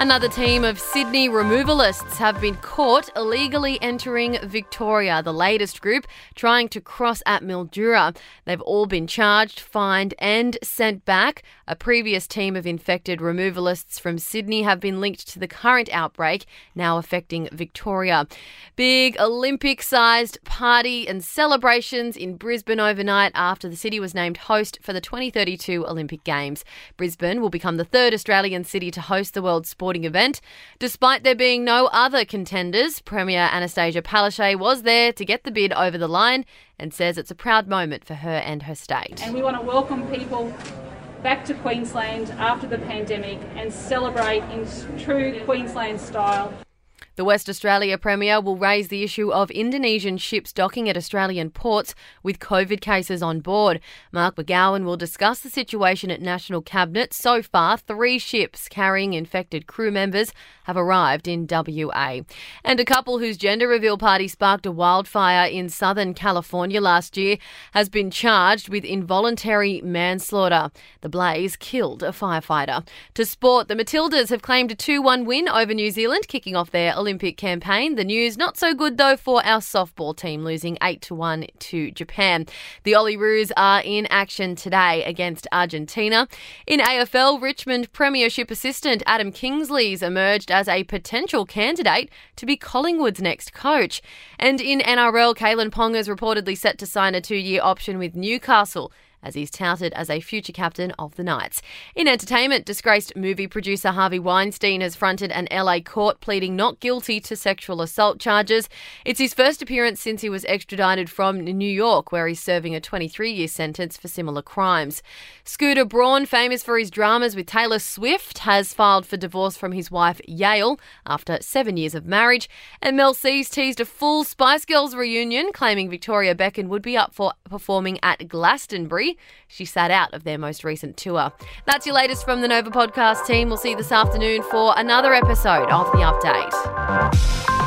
Another team of Sydney removalists have been caught illegally entering Victoria, the latest group trying to cross at Mildura. They've all been charged, fined, and sent back. A previous team of infected removalists from Sydney have been linked to the current outbreak, now affecting Victoria. Big Olympic sized party and celebrations in Brisbane overnight after the city was named host for the 2032 Olympic Games. Brisbane will become the third Australian city to host the World Sports sporting event. Despite there being no other contenders, Premier Annastacia Palaszczuk was there to get the bid over the line and says it's a proud moment for her and her state. And we want to welcome people back to Queensland after the pandemic and celebrate in true Queensland style. The West Australia Premier will raise the issue of Indonesian ships docking at Australian ports with COVID cases on board. Mark McGowan will discuss the situation at National Cabinet. So far, three ships carrying infected crew members have arrived in WA. And a couple whose gender reveal party sparked a wildfire in Southern California last year has been charged with involuntary manslaughter. The blaze killed a firefighter. To sport, the Matildas have claimed a 2 1 win over New Zealand, kicking off their Olympic campaign. The news not so good though for our softball team losing 8 to 1 to Japan. The Olyroos are in action today against Argentina. In AFL, Richmond Premiership assistant Adam Kingsley's emerged as a potential candidate to be Collingwood's next coach. And in NRL, Kalyn Ponga is reportedly set to sign a two-year option with Newcastle as he's touted as a future captain of the Knights. In entertainment, disgraced movie producer Harvey Weinstein has fronted an LA court pleading not guilty to sexual assault charges. It's his first appearance since he was extradited from New York, where he's serving a 23 year sentence for similar crimes. Scooter Braun, famous for his dramas with Taylor Swift, has filed for divorce from his wife Yael after seven years of marriage. And Mel C's teased a full Spice Girls reunion, claiming Victoria Beckham would be up for performing at Glastonbury. She sat out of their most recent tour. That's your latest from the Nova podcast team. We'll see you this afternoon for another episode of The Update.